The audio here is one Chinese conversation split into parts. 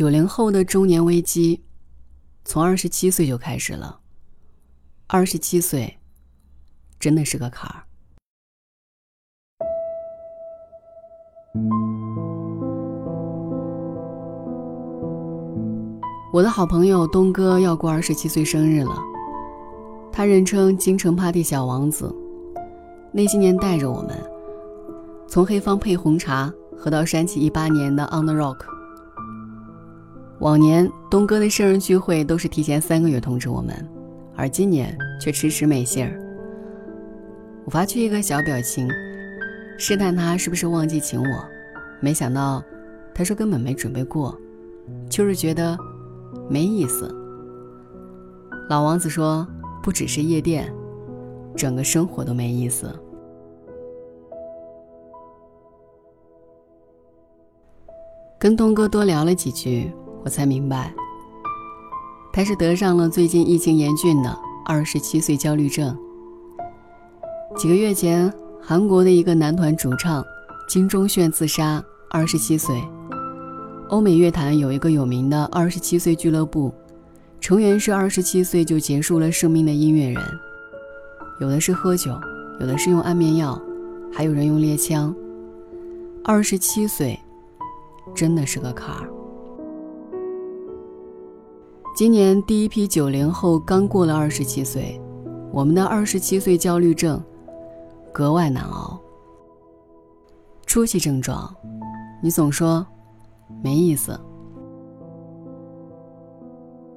九零后的中年危机，从二十七岁就开始了。二十七岁，真的是个坎儿。我的好朋友东哥要过二十七岁生日了，他人称京城 Party 小王子，那些年带着我们，从黑方配红茶喝到山崎一八年的 On the Rock。往年东哥的生日聚会都是提前三个月通知我们，而今年却迟迟没信儿。我发去一个小表情，试探他是不是忘记请我，没想到他说根本没准备过，就是觉得。没意思。老王子说：“不只是夜店，整个生活都没意思。”跟东哥多聊了几句，我才明白，他是得上了最近疫情严峻的二十七岁焦虑症。几个月前，韩国的一个男团主唱金钟铉自杀，二十七岁。欧美乐坛有一个有名的二十七岁俱乐部，成员是二十七岁就结束了生命的音乐人，有的是喝酒，有的是用安眠药，还有人用猎枪。二十七岁，真的是个坎儿。今年第一批九零后刚过了二十七岁，我们的二十七岁焦虑症格外难熬。初期症状，你总说。没意思。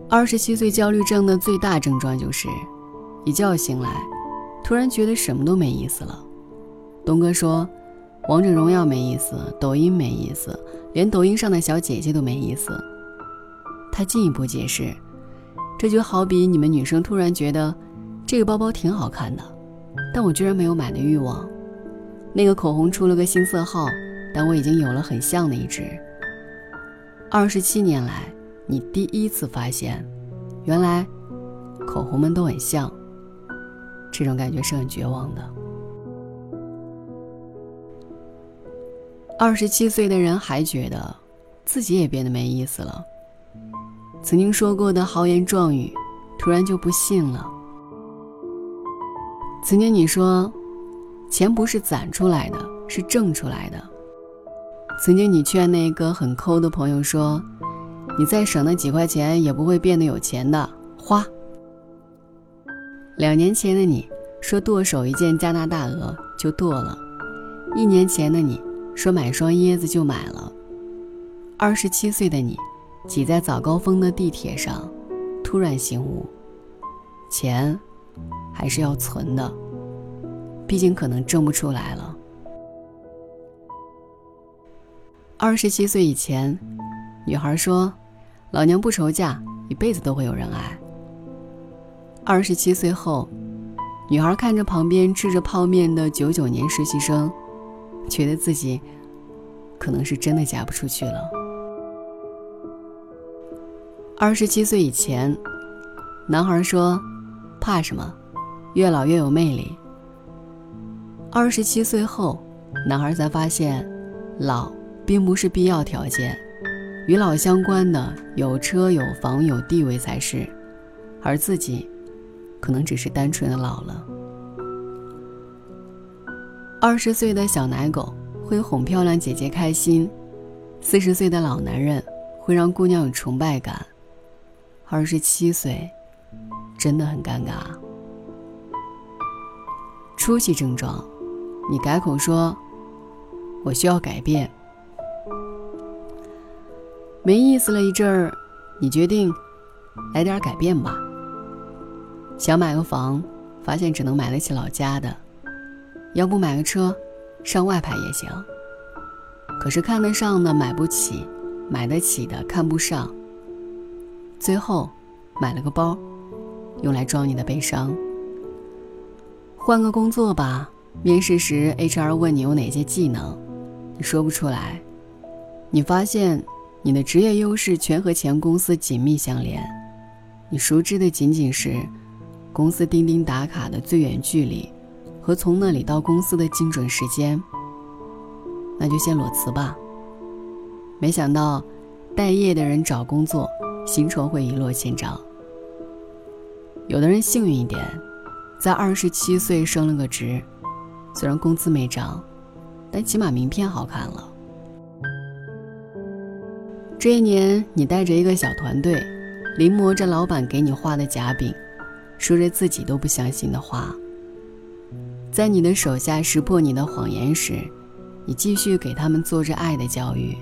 二十七岁焦虑症的最大症状就是，一觉醒来，突然觉得什么都没意思了。东哥说，王者荣耀没意思，抖音没意思，连抖音上的小姐姐都没意思。他进一步解释，这就好比你们女生突然觉得，这个包包挺好看的，但我居然没有买的欲望。那个口红出了个新色号，但我已经有了很像的一支。二十七年来，你第一次发现，原来口红们都很像。这种感觉是很绝望的。二十七岁的人还觉得自己也变得没意思了。曾经说过的豪言壮语，突然就不信了。曾经你说，钱不是攒出来的，是挣出来的。曾经你劝那个很抠的朋友说：“你再省那几块钱也不会变得有钱的，花。”两年前的你说剁手一件加拿大鹅就剁了，一年前的你说买双椰子就买了，二十七岁的你挤在早高峰的地铁上，突然醒悟，钱还是要存的，毕竟可能挣不出来了。二十七岁以前，女孩说：“老娘不愁嫁，一辈子都会有人爱。”二十七岁后，女孩看着旁边吃着泡面的九九年实习生，觉得自己可能是真的嫁不出去了。二十七岁以前，男孩说：“怕什么？越老越有魅力。”二十七岁后，男孩才发现，老。并不是必要条件，与老相关的有车有房有地位才是，而自己，可能只是单纯的老了。二十岁的小奶狗会哄漂亮姐姐开心，四十岁的老男人会让姑娘有崇拜感，二十七岁，真的很尴尬。初期症状，你改口说，我需要改变。没意思了一阵儿，你决定来点改变吧。想买个房，发现只能买得起老家的；要不买个车，上外牌也行。可是看得上的买不起，买得起的看不上。最后买了个包，用来装你的悲伤。换个工作吧，面试时 HR 问你有哪些技能，你说不出来。你发现。你的职业优势全和前公司紧密相连，你熟知的仅仅是公司钉钉打卡的最远距离和从那里到公司的精准时间。那就先裸辞吧。没想到待业的人找工作，薪酬会一落千丈。有的人幸运一点，在二十七岁升了个职，虽然工资没涨，但起码名片好看了。这一年，你带着一个小团队，临摹着老板给你画的假饼，说着自己都不相信的话。在你的手下识破你的谎言时，你继续给他们做着爱的教育。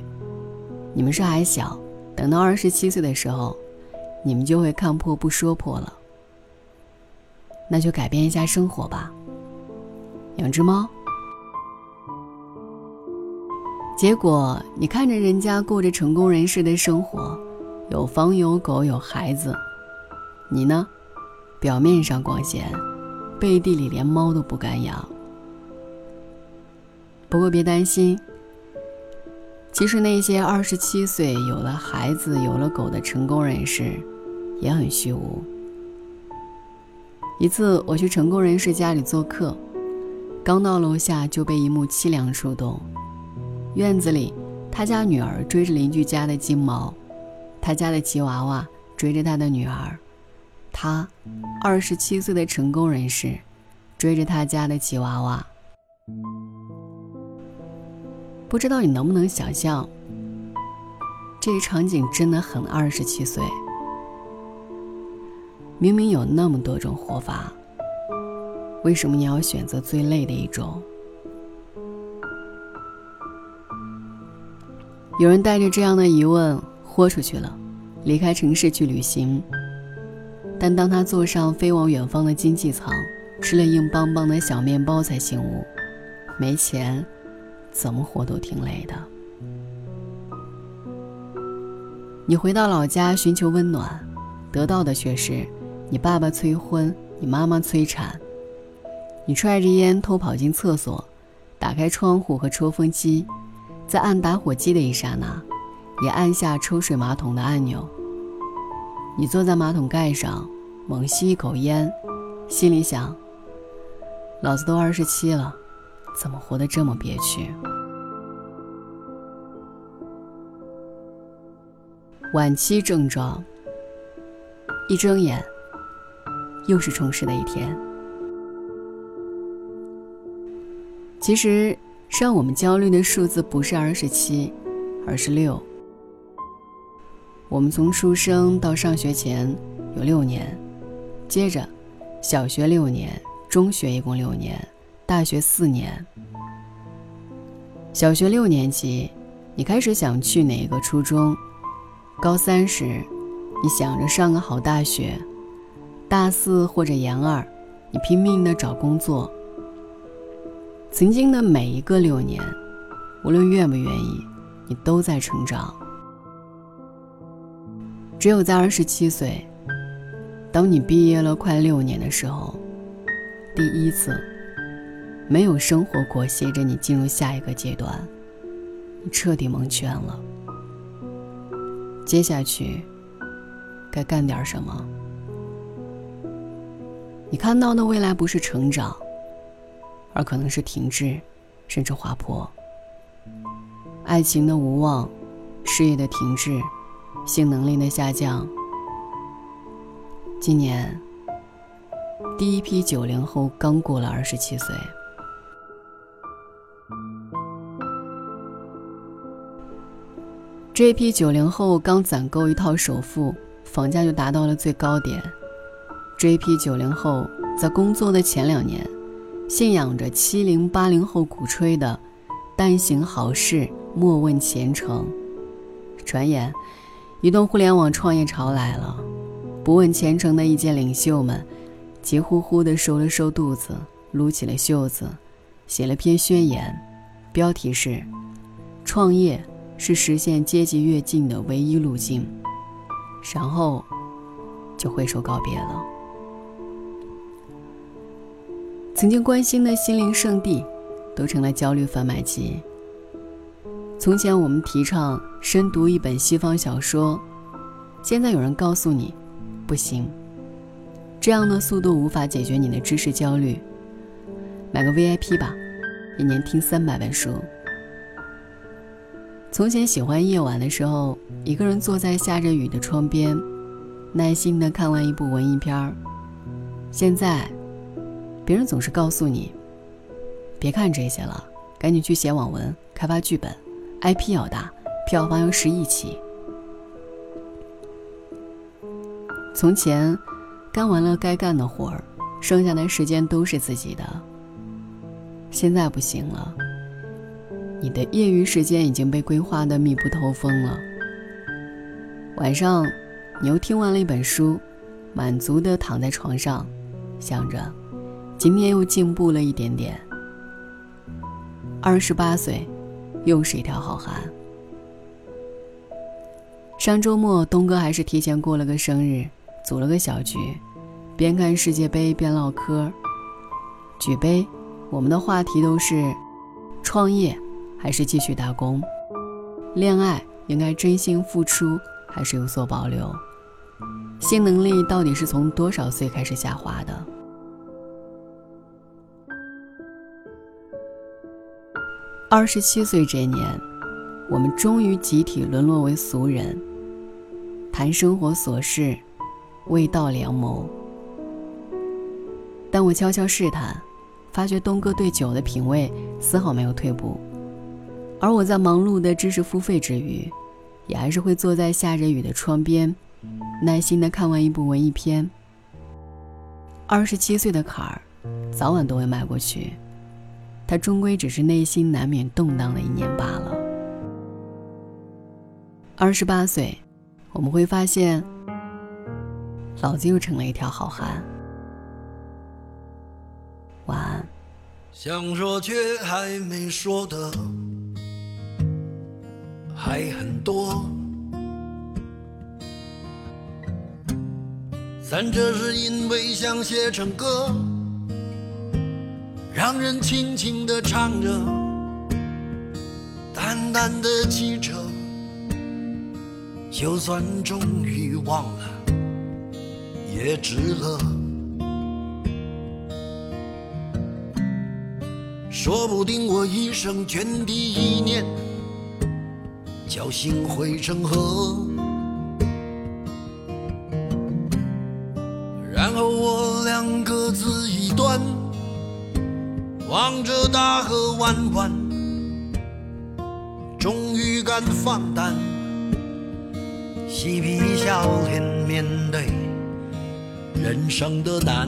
你们是还小，等到二十七岁的时候，你们就会看破不说破了。那就改变一下生活吧，养只猫。结果你看着人家过着成功人士的生活，有房有狗有孩子，你呢，表面上光鲜，背地里连猫都不敢养。不过别担心，其实那些二十七岁有了孩子有了狗的成功人士，也很虚无。一次，我去成功人士家里做客，刚到楼下就被一幕凄凉触动。院子里，他家女儿追着邻居家的金毛，他家的吉娃娃追着他的女儿，他，二十七岁的成功人士，追着他家的吉娃娃。不知道你能不能想象，这一场景真的很二十七岁。明明有那么多种活法，为什么你要选择最累的一种？有人带着这样的疑问豁出去了，离开城市去旅行。但当他坐上飞往远方的经济舱，吃了硬邦邦的小面包，才醒悟：没钱，怎么活都挺累的。你回到老家寻求温暖，得到的却是。你爸爸催婚，你妈妈催产，你揣着烟偷跑进厕所，打开窗户和抽风机，在按打火机的一刹那，也按下抽水马桶的按钮。你坐在马桶盖上，猛吸一口烟，心里想：老子都二十七了，怎么活得这么憋屈？晚期症状，一睁眼。又是充实的一天。其实，让我们焦虑的数字不是二十七，而是六。我们从出生到上学前有六年，接着，小学六年，中学一共六年，大学四年。小学六年级，你开始想去哪个初中；高三时，你想着上个好大学。大四或者研二，你拼命的找工作。曾经的每一个六年，无论愿不愿意，你都在成长。只有在二十七岁，当你毕业了快六年的时候，第一次，没有生活裹挟着你进入下一个阶段，你彻底蒙圈了。接下去，该干点什么？你看到的未来不是成长，而可能是停滞，甚至滑坡。爱情的无望，事业的停滞，性能力的下降。今年，第一批九零后刚过了二十七岁，这批九零后刚攒够一套首付，房价就达到了最高点。这一批九零后在工作的前两年，信仰着七零八零后鼓吹的“但行好事，莫问前程”。转眼，移动互联网创业潮来了，不问前程的意见领袖们，急呼呼地收了收肚子，撸起了袖子，写了篇宣言，标题是“创业是实现阶级跃进的唯一路径”，然后就挥手告别了。曾经关心的心灵圣地，都成了焦虑贩卖机。从前我们提倡深读一本西方小说，现在有人告诉你，不行，这样的速度无法解决你的知识焦虑。买个 VIP 吧，一年听三百本书。从前喜欢夜晚的时候，一个人坐在下着雨的窗边，耐心的看完一部文艺片儿。现在，别人总是告诉你，别看这些了，赶紧去写网文、开发剧本，IP 要大，票房要十亿起。从前，干完了该干的活儿，剩下的时间都是自己的。现在不行了。你的业余时间已经被规划的密不透风了。晚上，你又听完了一本书，满足的躺在床上，想着今天又进步了一点点。二十八岁，又是一条好汉。上周末，东哥还是提前过了个生日，组了个小局，边看世界杯边唠嗑。举杯，我们的话题都是创业。还是继续打工？恋爱应该真心付出，还是有所保留？性能力到底是从多少岁开始下滑的？二十七岁这年，我们终于集体沦落为俗人，谈生活琐事，未到良谋。但我悄悄试探，发觉东哥对酒的品味丝毫没有退步。而我在忙碌的知识付费之余，也还是会坐在下着雨的窗边，耐心的看完一部文艺片。二十七岁的坎儿，早晚都会迈过去，他终归只是内心难免动荡的一年罢了。二十八岁，我们会发现，老子又成了一条好汉。晚安。想说却还没说的。还很多，咱这是因为想写成歌，让人轻轻地唱着，淡淡的记着，就算终于忘了，也值了。说不定我一生涓滴一念。侥幸汇成河，然后我俩各自一端，望着大河弯弯，终于敢放胆，嬉皮笑脸面对人生的难。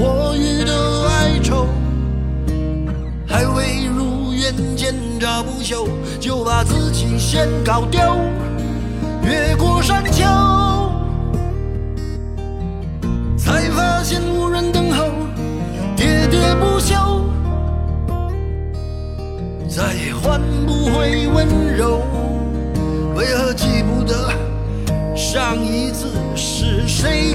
我予的哀愁，还未如愿见着不朽，就把自己先搞丢。越过山丘，才发现无人等候，喋喋不休，再也换不回温柔。为何记不得上一次是谁，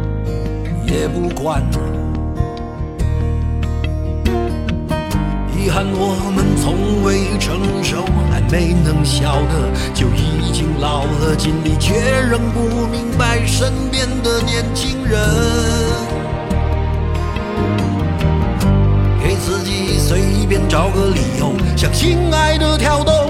也不管。遗憾我们从未成熟，还没能晓得就已经老了，尽力却仍不明白身边的年轻人。给自己随便找个理由，向心爱的挑逗。